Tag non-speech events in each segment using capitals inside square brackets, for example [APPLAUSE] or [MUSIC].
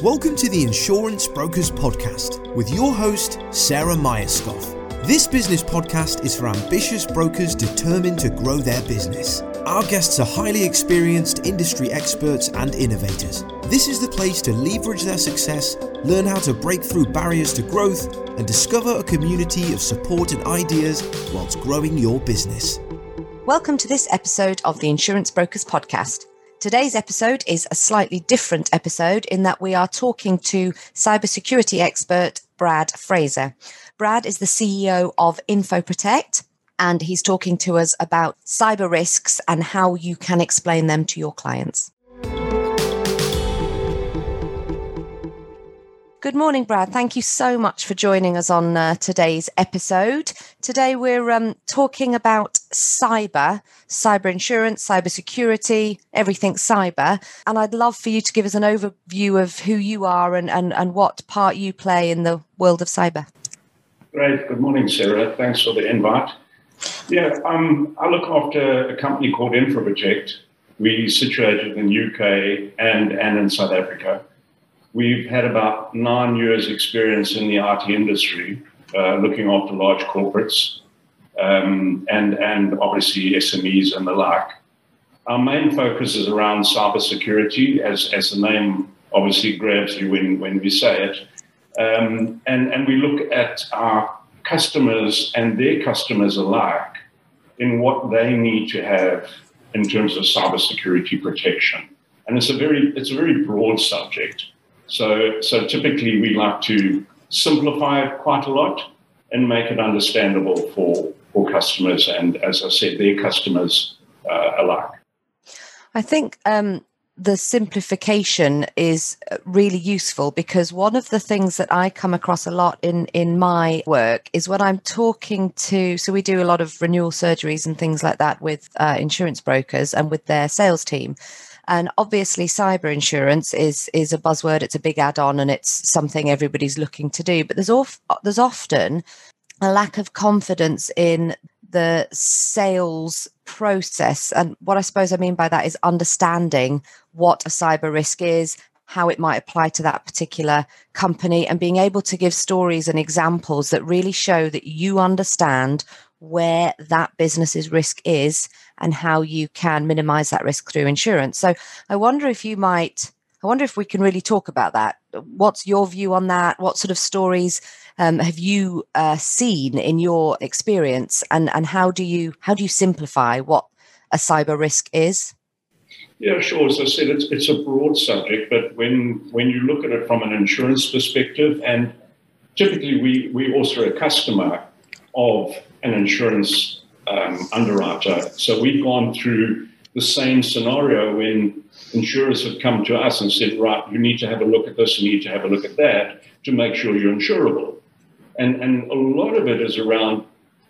Welcome to the Insurance Brokers Podcast with your host, Sarah Myerscough. This business podcast is for ambitious brokers determined to grow their business. Our guests are highly experienced industry experts and innovators. This is the place to leverage their success, learn how to break through barriers to growth, and discover a community of support and ideas whilst growing your business. Welcome to this episode of the Insurance Brokers Podcast. Today's episode is a slightly different episode in that we are talking to cybersecurity expert Brad Fraser. Brad is the CEO of InfoProtect, and he's talking to us about cyber risks and how you can explain them to your clients. Good morning, Brad. Thank you so much for joining us on uh, today's episode. Today, we're um, talking about cyber, cyber insurance, cyber security, everything cyber. And I'd love for you to give us an overview of who you are and, and, and what part you play in the world of cyber. Great. Good morning, Sarah. Thanks for the invite. Yeah, um, I look after a company called InfoProtect. We're situated in the UK and, and in South Africa. We've had about nine years' experience in the IT industry, uh, looking after large corporates um, and, and obviously SMEs and the like. Our main focus is around cybersecurity, as, as the name obviously grabs you when, when we say it. Um, and, and we look at our customers and their customers alike in what they need to have in terms of cybersecurity protection. And it's a very, it's a very broad subject. So, so typically we like to simplify it quite a lot and make it understandable for, for customers and, as I said, their customers uh, alike. I think um, the simplification is really useful because one of the things that I come across a lot in in my work is when I'm talking to so we do a lot of renewal surgeries and things like that with uh, insurance brokers and with their sales team and obviously, cyber insurance is is a buzzword. It's a big add-on, and it's something everybody's looking to do. But there's of, there's often a lack of confidence in the sales process. And what I suppose I mean by that is understanding what a cyber risk is, how it might apply to that particular company, and being able to give stories and examples that really show that you understand where that business's risk is and how you can minimize that risk through insurance. So I wonder if you might, I wonder if we can really talk about that. What's your view on that? What sort of stories um, have you uh, seen in your experience, and and how do you how do you simplify what a cyber risk is? Yeah, sure. As I said, it's it's a broad subject, but when when you look at it from an insurance perspective, and typically we we also a customer of an insurance um, underwriter. So we've gone through the same scenario when insurers have come to us and said, right, you need to have a look at this, you need to have a look at that to make sure you're insurable. And, and a lot of it is around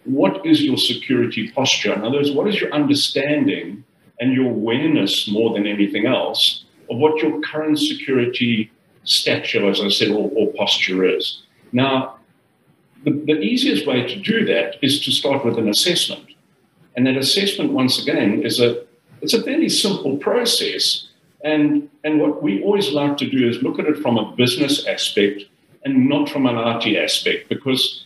what is your security posture? In other words, what is your understanding and your awareness more than anything else of what your current security stature, as I said, or, or posture is? Now, the, the easiest way to do that is to start with an assessment. And that assessment, once again, is a it's a fairly simple process. And, and what we always like to do is look at it from a business aspect and not from an IT aspect, because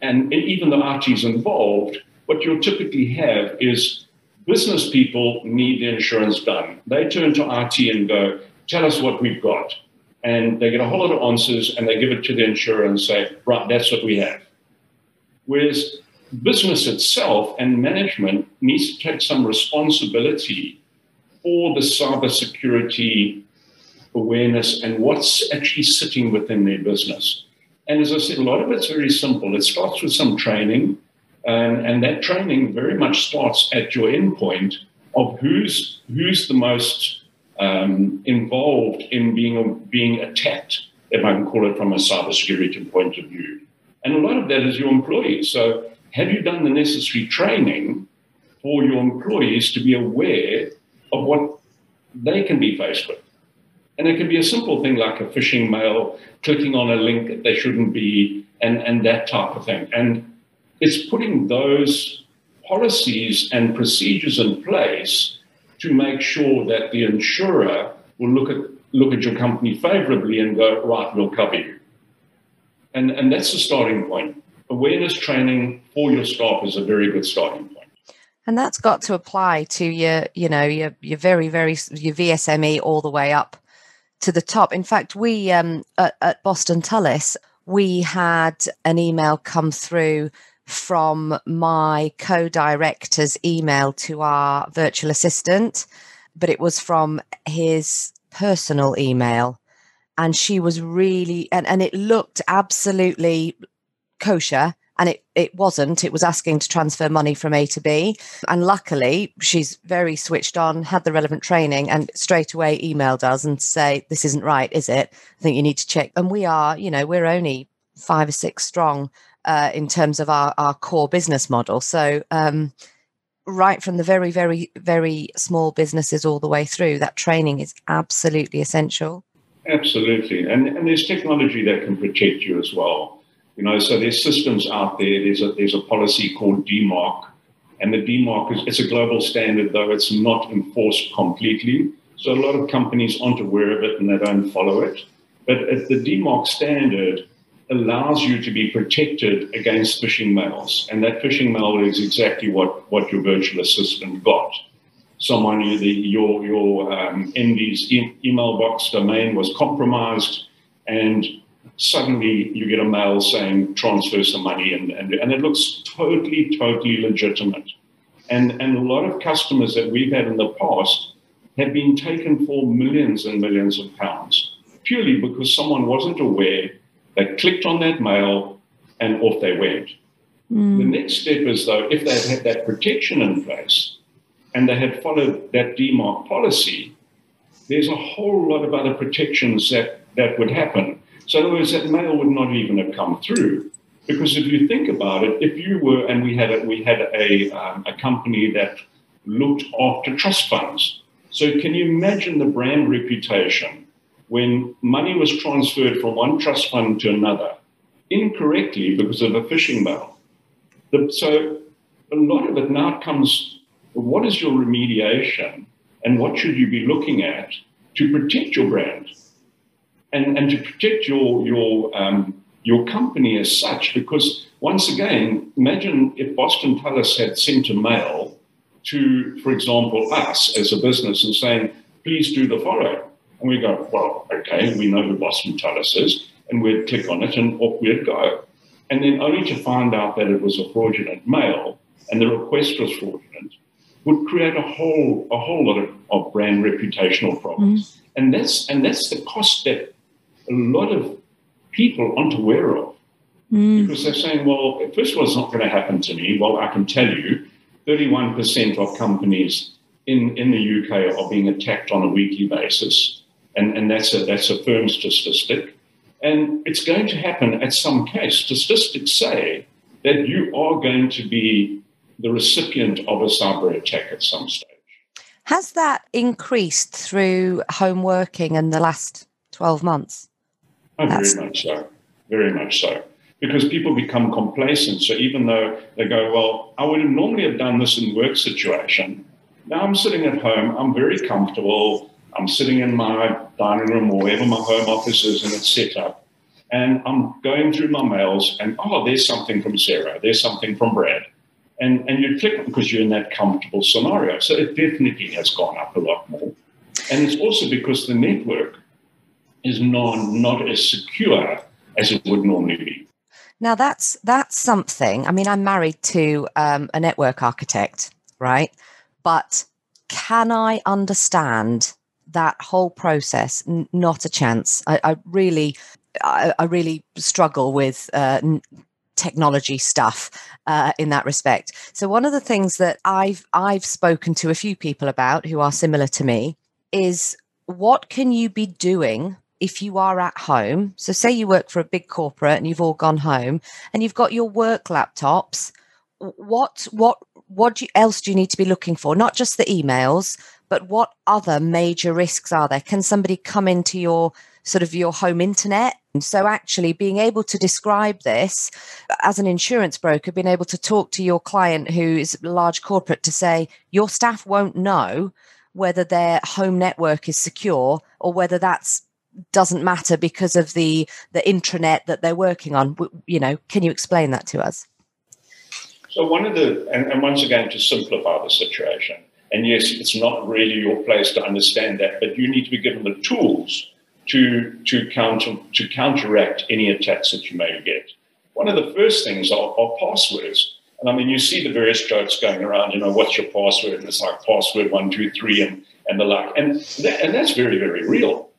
and even though IT is involved, what you'll typically have is business people need the insurance done. They turn to IT and go, tell us what we've got and they get a whole lot of answers and they give it to the insurer and say, right, that's what we have. Whereas business itself and management needs to take some responsibility for the cybersecurity awareness and what's actually sitting within their business. And as I said, a lot of it's very simple. It starts with some training, and, and that training very much starts at your endpoint of who's who's the most um, involved in being, being attacked, if I can call it from a cybersecurity point of view. And a lot of that is your employees. So, have you done the necessary training for your employees to be aware of what they can be faced with? And it can be a simple thing like a phishing mail, clicking on a link that they shouldn't be, and, and that type of thing. And it's putting those policies and procedures in place to make sure that the insurer will look at look at your company favorably and go, right, we'll cover you. And, and that's the starting point. Awareness training for your staff is a very good starting point. And that's got to apply to your, you know, your your very, very your VSME all the way up to the top. In fact, we um, at, at Boston Tullis, we had an email come through from my co-director's email to our virtual assistant, but it was from his personal email. And she was really and, and it looked absolutely kosher and it, it wasn't. It was asking to transfer money from a to b. And luckily she's very switched on had the relevant training and straight away emailed us and say this isn't right is it? I think you need to check. And we are you know we're only five or six strong uh, in terms of our, our core business model. So um, right from the very very very small businesses all the way through that training is absolutely essential. Absolutely. And, and there's technology that can protect you as well you know, so there's systems out there. There's a there's a policy called DMARC, and the DMARC is it's a global standard, though it's not enforced completely. So a lot of companies aren't aware of it and they don't follow it. But the DMARC standard allows you to be protected against phishing mails, and that phishing mail is exactly what what your virtual assistant got. Someone, the, your your um, MD's e- email box domain was compromised, and suddenly you get a mail saying transfer some money and, and, and it looks totally, totally legitimate. And, and a lot of customers that we've had in the past have been taken for millions and millions of pounds purely because someone wasn't aware. They clicked on that mail and off they went. Mm. The next step is, though, if they had that protection in place and they had followed that DMARC policy, there's a whole lot of other protections that, that would happen. So in other words, that mail would not even have come through. Because if you think about it, if you were, and we had a, we had a, um, a company that looked after trust funds. So can you imagine the brand reputation when money was transferred from one trust fund to another incorrectly because of a phishing mail? The, so a lot of it now comes, what is your remediation and what should you be looking at to protect your brand? And, and to protect your your um, your company as such. Because once again, imagine if Boston Tullis had sent a mail to, for example, us as a business and saying, please do the following. And we go, well, okay, we know who Boston Tullis is, and we'd click on it and off we'd go. And then only to find out that it was a fraudulent mail and the request was fraudulent would create a whole a whole lot of, of brand reputational problems. Mm. And that's and that's the cost that a lot of people aren't aware of. Mm. Because they're saying, well, first of all, it's not going to happen to me. Well, I can tell you, 31% of companies in, in the UK are being attacked on a weekly basis. And, and that's, a, that's a firm statistic. And it's going to happen at some case. Statistics say that you are going to be the recipient of a cyber attack at some stage. Has that increased through home working in the last 12 months? Oh, very much so. Very much so. Because people become complacent. So even though they go, well, I would have normally have done this in work situation. Now I'm sitting at home. I'm very comfortable. I'm sitting in my dining room or wherever my home office is and it's set up. And I'm going through my mails and, oh, there's something from Sarah. There's something from Brad. And, and you click because you're in that comfortable scenario. So it definitely has gone up a lot more. And it's also because the network is not, not as secure as it would normally be. Now that's that's something. I mean, I'm married to um, a network architect, right? But can I understand that whole process? N- not a chance. I, I really, I, I, really struggle with uh, n- technology stuff uh, in that respect. So one of the things that I've I've spoken to a few people about who are similar to me is what can you be doing if you are at home, so say you work for a big corporate and you've all gone home and you've got your work laptops, what what what do you, else do you need to be looking for? Not just the emails, but what other major risks are there? Can somebody come into your sort of your home internet? And so actually being able to describe this uh, as an insurance broker, being able to talk to your client who is a large corporate to say your staff won't know whether their home network is secure or whether that's doesn't matter because of the the intranet that they're working on you know can you explain that to us so one of the and, and once again to simplify the situation and yes it's not really your place to understand that but you need to be given the tools to to counter to counteract any attacks that you may get one of the first things are, are passwords and I mean, you see the various jokes going around, you know, what's your password? And it's like password one, two, three, and, and the like. And, that, and that's very, very real.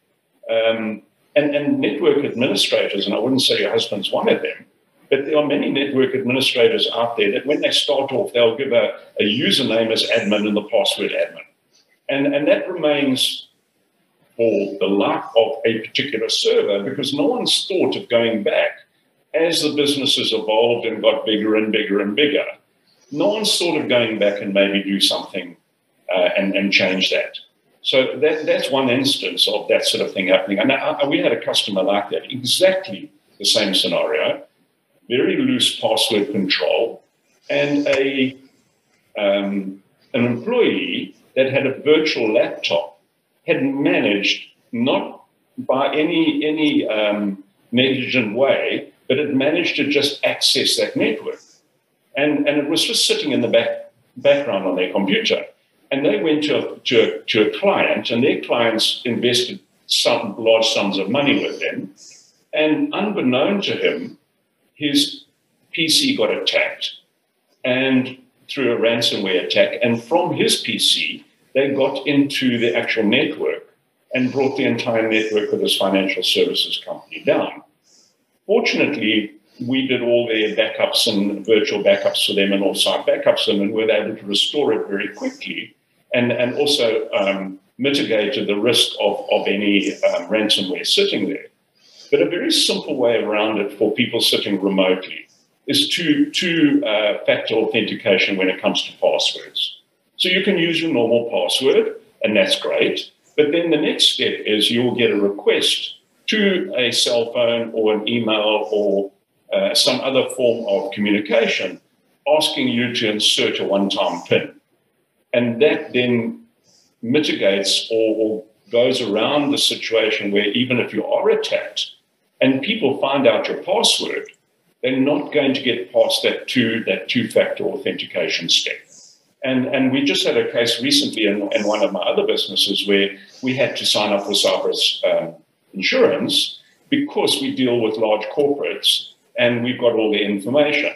Um, and, and network administrators, and I wouldn't say your husband's one of them, but there are many network administrators out there that when they start off, they'll give a, a username as admin and the password admin. And, and that remains for the life of a particular server because no one's thought of going back as the business has evolved and got bigger and bigger and bigger, no one's thought of going back and maybe do something uh, and, and change that. So that, that's one instance of that sort of thing happening. And I, we had a customer like that, exactly the same scenario, very loose password control, and a um, an employee that had a virtual laptop had managed not by any any um, negligent way but it managed to just access that network. And, and it was just sitting in the back, background on their computer. And they went to a, to, a, to a client, and their clients invested some large sums of money with them. And unbeknown to him, his PC got attacked and through a ransomware attack. And from his PC, they got into the actual network and brought the entire network of this financial services company down. Fortunately, we did all their backups and virtual backups for them and offsite backups for them, and we were able to restore it very quickly and, and also um, mitigated the risk of, of any um, ransomware sitting there. But a very simple way around it for people sitting remotely is two, two uh, factor authentication when it comes to passwords. So you can use your normal password, and that's great. But then the next step is you'll get a request to a cell phone or an email or uh, some other form of communication asking you to insert a one time PIN. And that then mitigates or, or goes around the situation where even if you are attacked and people find out your password, they're not going to get past that two that two factor authentication step. And, and we just had a case recently in, in one of my other businesses where we had to sign up for cyber um, insurance because we deal with large corporates and we've got all the information.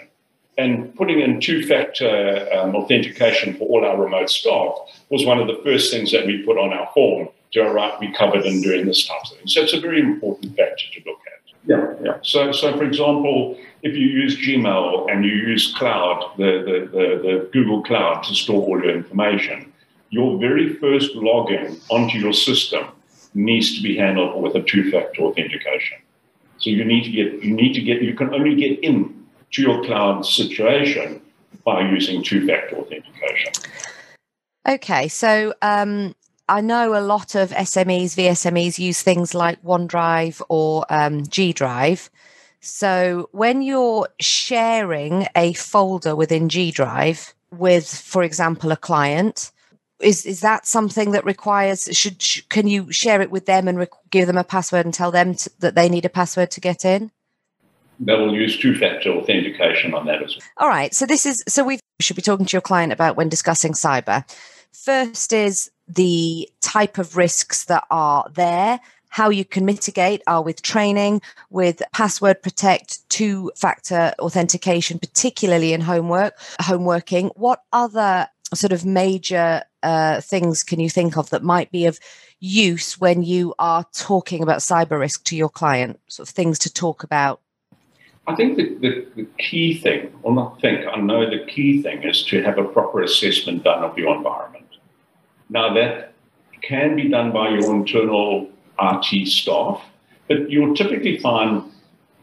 And putting in two factor um, authentication for all our remote staff was one of the first things that we put on our form to write we covered in doing this type of thing. So it's a very important factor to look at. Yeah, yeah. So, so for example, if you use Gmail and you use cloud, the, the, the, the Google Cloud to store all your information, your very first login onto your system needs to be handled with a two-factor authentication. So you need to get you need to get you can only get in to your cloud situation by using two-factor authentication. Okay, so um, I know a lot of SMEs, VSMEs use things like OneDrive or um, G Drive. So when you're sharing a folder within G Drive with, for example, a client, is is that something that requires should can you share it with them and rec- give them a password and tell them to, that they need a password to get in that will use two-factor authentication on that as well all right so this is so we should be talking to your client about when discussing cyber first is the type of risks that are there how you can mitigate are with training, with password protect, two factor authentication, particularly in homework, homeworking. What other sort of major uh, things can you think of that might be of use when you are talking about cyber risk to your client? Sort of things to talk about. I think the, the, the key thing, or not think, I know the key thing is to have a proper assessment done of your environment. Now, that can be done by your internal IT staff, but you'll typically find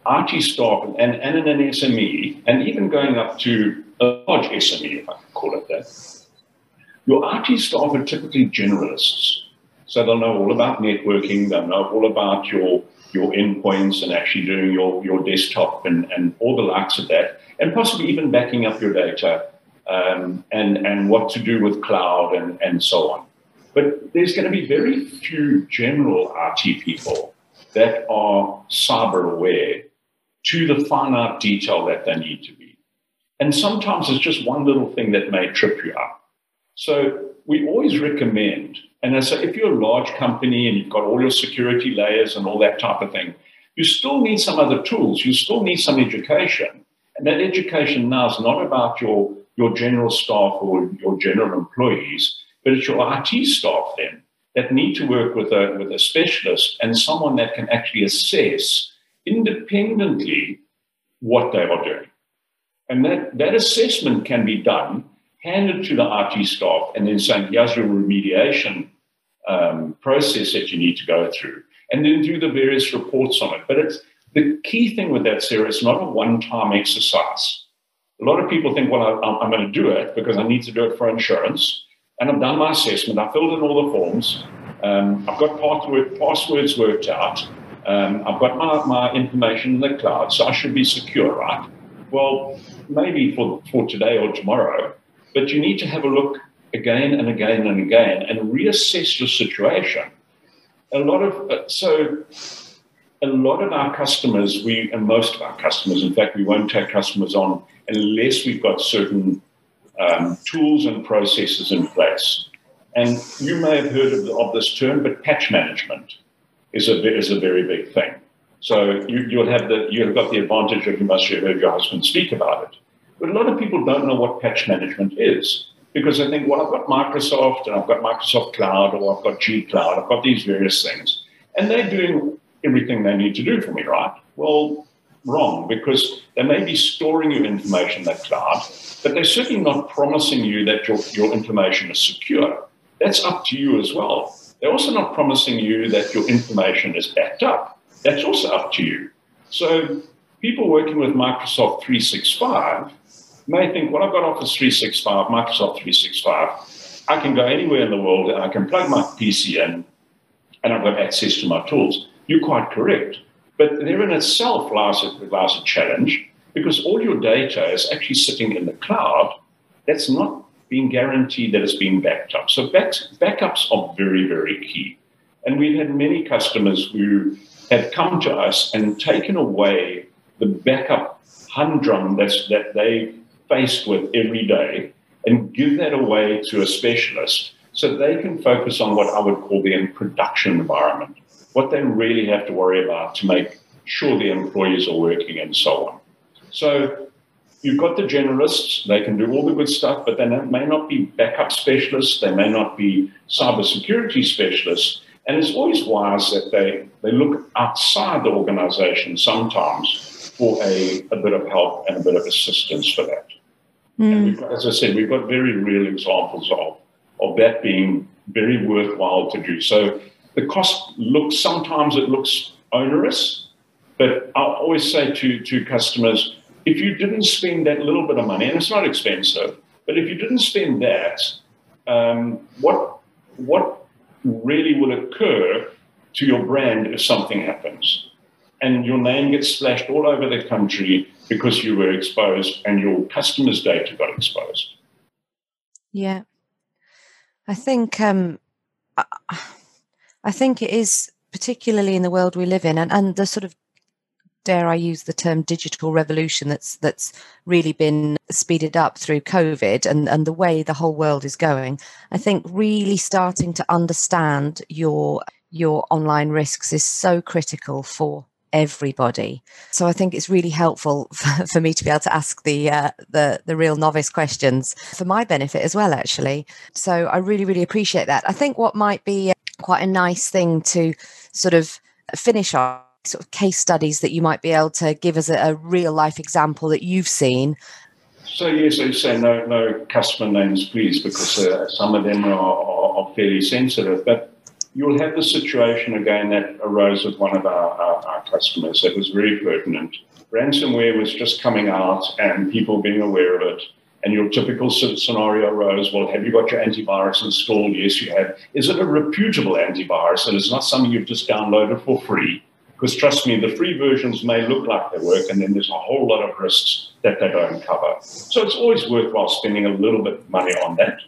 IT staff and, and in an SME, and even going up to a large SME, if I can call it that, your IT staff are typically generalists. So they'll know all about networking, they'll know all about your, your endpoints and actually doing your, your desktop and, and all the likes of that, and possibly even backing up your data um, and, and what to do with cloud and, and so on. But there's going to be very few general IT people that are cyber aware to the finite detail that they need to be. And sometimes it's just one little thing that may trip you up. So we always recommend, and I say if you're a large company and you've got all your security layers and all that type of thing, you still need some other tools. You still need some education. And that education now is not about your, your general staff or your general employees, but it's your IT staff then that need to work with a, with a specialist and someone that can actually assess independently what they are doing. And that, that assessment can be done, handed to the IT staff, and then saying, here's your remediation um, process that you need to go through, and then do the various reports on it. But it's the key thing with that, Sarah, it's not a one time exercise. A lot of people think, well, I, I'm going to do it because I need to do it for insurance. And I've done my assessment, I filled in all the forms, um, I've got password, passwords worked out, um, I've got my, my information in the cloud, so I should be secure, right? Well, maybe for, for today or tomorrow, but you need to have a look again and again and again and reassess your situation. A lot of, uh, so a lot of our customers, we and most of our customers, in fact, we won't take customers on unless we've got certain um, tools and processes in place. And you may have heard of, of, this term, but patch management is a is a very big thing. So you, you'll have the you've got the advantage of you must have heard your husband speak about it. But a lot of people don't know what patch management is because they think, well, I've got Microsoft and I've got Microsoft Cloud or I've got G Cloud, I've got these various things, and they're doing everything they need to do for me, right? Well, wrong, because they may be storing your information in that cloud, but they're certainly not promising you that your, your information is secure. That's up to you as well. They're also not promising you that your information is backed up. That's also up to you. So people working with Microsoft 365 may think, well, I've got Office 365, Microsoft 365. I can go anywhere in the world and I can plug my PC in and I've got access to my tools. You're quite correct. But there in itself lies a, lies a challenge because all your data is actually sitting in the cloud. That's not being guaranteed that it's being backed up. So backups are very, very key. And we've had many customers who have come to us and taken away the backup humdrum that's, that they faced with every day and give that away to a specialist so they can focus on what I would call the production environment what they really have to worry about to make sure the employees are working and so on. So you've got the generalists, they can do all the good stuff, but they may not be backup specialists, they may not be cybersecurity specialists. And it's always wise that they, they look outside the organization sometimes for a, a bit of help and a bit of assistance for that. Mm. And as I said, we've got very real examples of, of that being very worthwhile to do. So the cost looks sometimes it looks onerous, but I always say to, to customers, if you didn't spend that little bit of money, and it's not expensive, but if you didn't spend that, um, what what really will occur to your brand if something happens? And your name gets splashed all over the country because you were exposed and your customers' data got exposed. Yeah. I think um, I think it is particularly in the world we live in and, and the sort of dare I use the term digital revolution that's that's really been speeded up through COVID and, and the way the whole world is going, I think really starting to understand your your online risks is so critical for everybody. So I think it's really helpful [LAUGHS] for, for me to be able to ask the uh, the the real novice questions for my benefit as well. Actually, so I really really appreciate that. I think what might be quite a nice thing to sort of finish on sort of case studies that you might be able to give us a, a real life example that you've seen so yes, I say no, no customer names, please, because uh, some of them are, are, are, fairly sensitive. But you'll have the situation again that arose with one of our, our, our, customers that was very pertinent. Ransomware was just coming out, and people being aware of it. And your typical scenario arose well, have you got your antivirus installed? Yes, you have. Is it a reputable antivirus? And it's not something you've just downloaded for free. Because trust me, the free versions may look like they work, and then there's a whole lot of risks that they don't cover. So it's always worthwhile spending a little bit of money on that.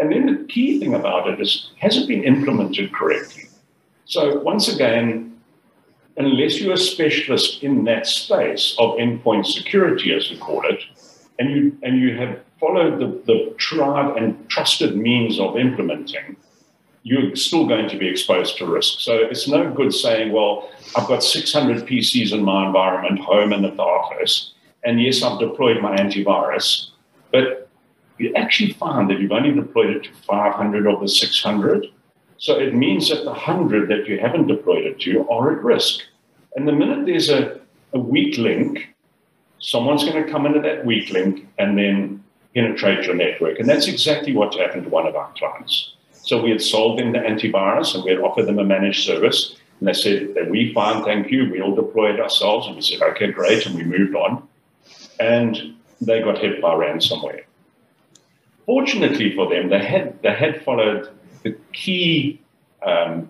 And then the key thing about it is, has it been implemented correctly? So once again, unless you're a specialist in that space of endpoint security, as we call it, and you and you have followed the, the tried and trusted means of implementing, you're still going to be exposed to risk. So it's no good saying, well, I've got 600 PCs in my environment, home and at the office, and yes, I've deployed my antivirus, actually find that you've only deployed it to 500 of the 600. So it means that the 100 that you haven't deployed it to are at risk. And the minute there's a, a weak link, someone's going to come into that weak link and then penetrate your network. And that's exactly what happened to one of our clients. So we had sold them the antivirus and we had offered them a managed service. And they said that we fine, thank you. We all deployed ourselves. And we said, okay, great. And we moved on. And they got hit by ransomware. Fortunately for them, they had, they had followed the key, um,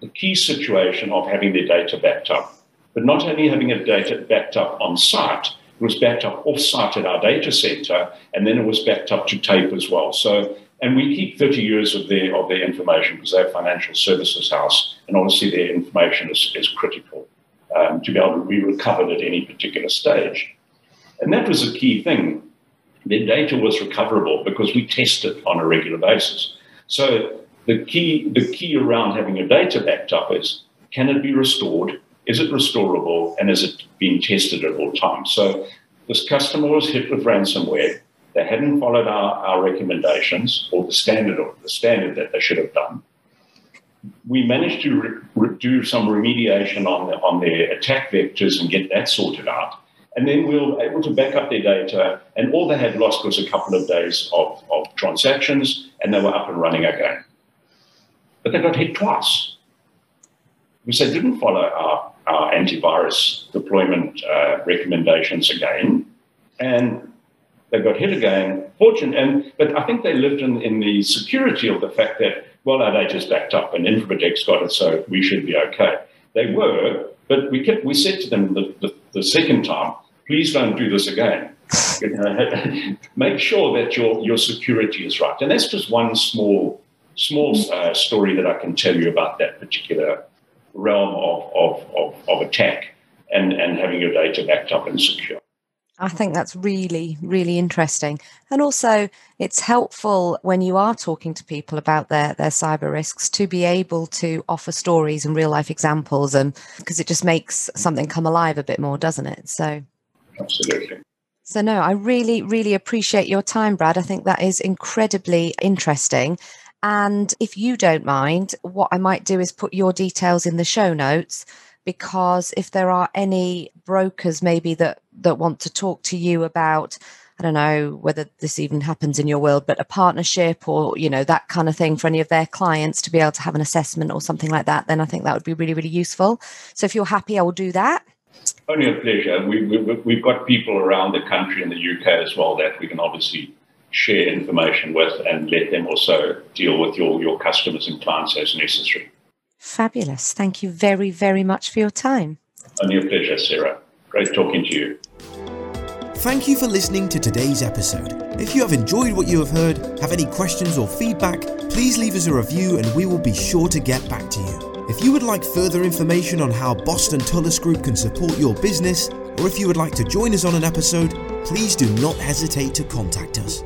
the key situation of having their data backed up. But not only having a data backed up on site, it was backed up off site at our data center, and then it was backed up to tape as well. So, and we keep 30 years of their, of their information because they're a financial services house, and obviously their information is, is critical um, to be able to be recovered at any particular stage. And that was a key thing. Their data was recoverable because we test it on a regular basis. So the key, the key around having your data backed up is can it be restored? Is it restorable? And is it being tested at all times? So this customer was hit with ransomware. They hadn't followed our, our recommendations or the standard or the standard that they should have done. We managed to re- re- do some remediation on, the, on their attack vectors and get that sorted out. And then we were able to back up their data, and all they had lost was a couple of days of, of transactions, and they were up and running again. But they got hit twice because they didn't follow our, our antivirus deployment uh, recommendations again, and they got hit again. Fortune, and but I think they lived in, in the security of the fact that well, our data's backed up, and InfoProtect's got it, so we should be okay. They were, but we kept, we said to them the, the, the second time, please don't do this again. [LAUGHS] Make sure that your, your security is right. And that's just one small small uh, story that I can tell you about that particular realm of, of, of, of attack and, and having your data backed up and secure. I think that's really, really interesting. And also, it's helpful when you are talking to people about their, their cyber risks to be able to offer stories and real life examples, and because it just makes something come alive a bit more, doesn't it? So, absolutely. So, no, I really, really appreciate your time, Brad. I think that is incredibly interesting. And if you don't mind, what I might do is put your details in the show notes because if there are any brokers maybe that that want to talk to you about I don't know whether this even happens in your world, but a partnership or you know that kind of thing for any of their clients to be able to have an assessment or something like that, then I think that would be really really useful. So if you're happy, I will do that. Only a pleasure. We, we, we've got people around the country in the UK as well that we can obviously share information with and let them also deal with your, your customers and clients as necessary. Fabulous. Thank you very, very much for your time. Only a pleasure, Sarah. Great talking to you. Thank you for listening to today's episode. If you have enjoyed what you have heard, have any questions or feedback, please leave us a review and we will be sure to get back to you. If you would like further information on how Boston Tullis Group can support your business, or if you would like to join us on an episode, please do not hesitate to contact us.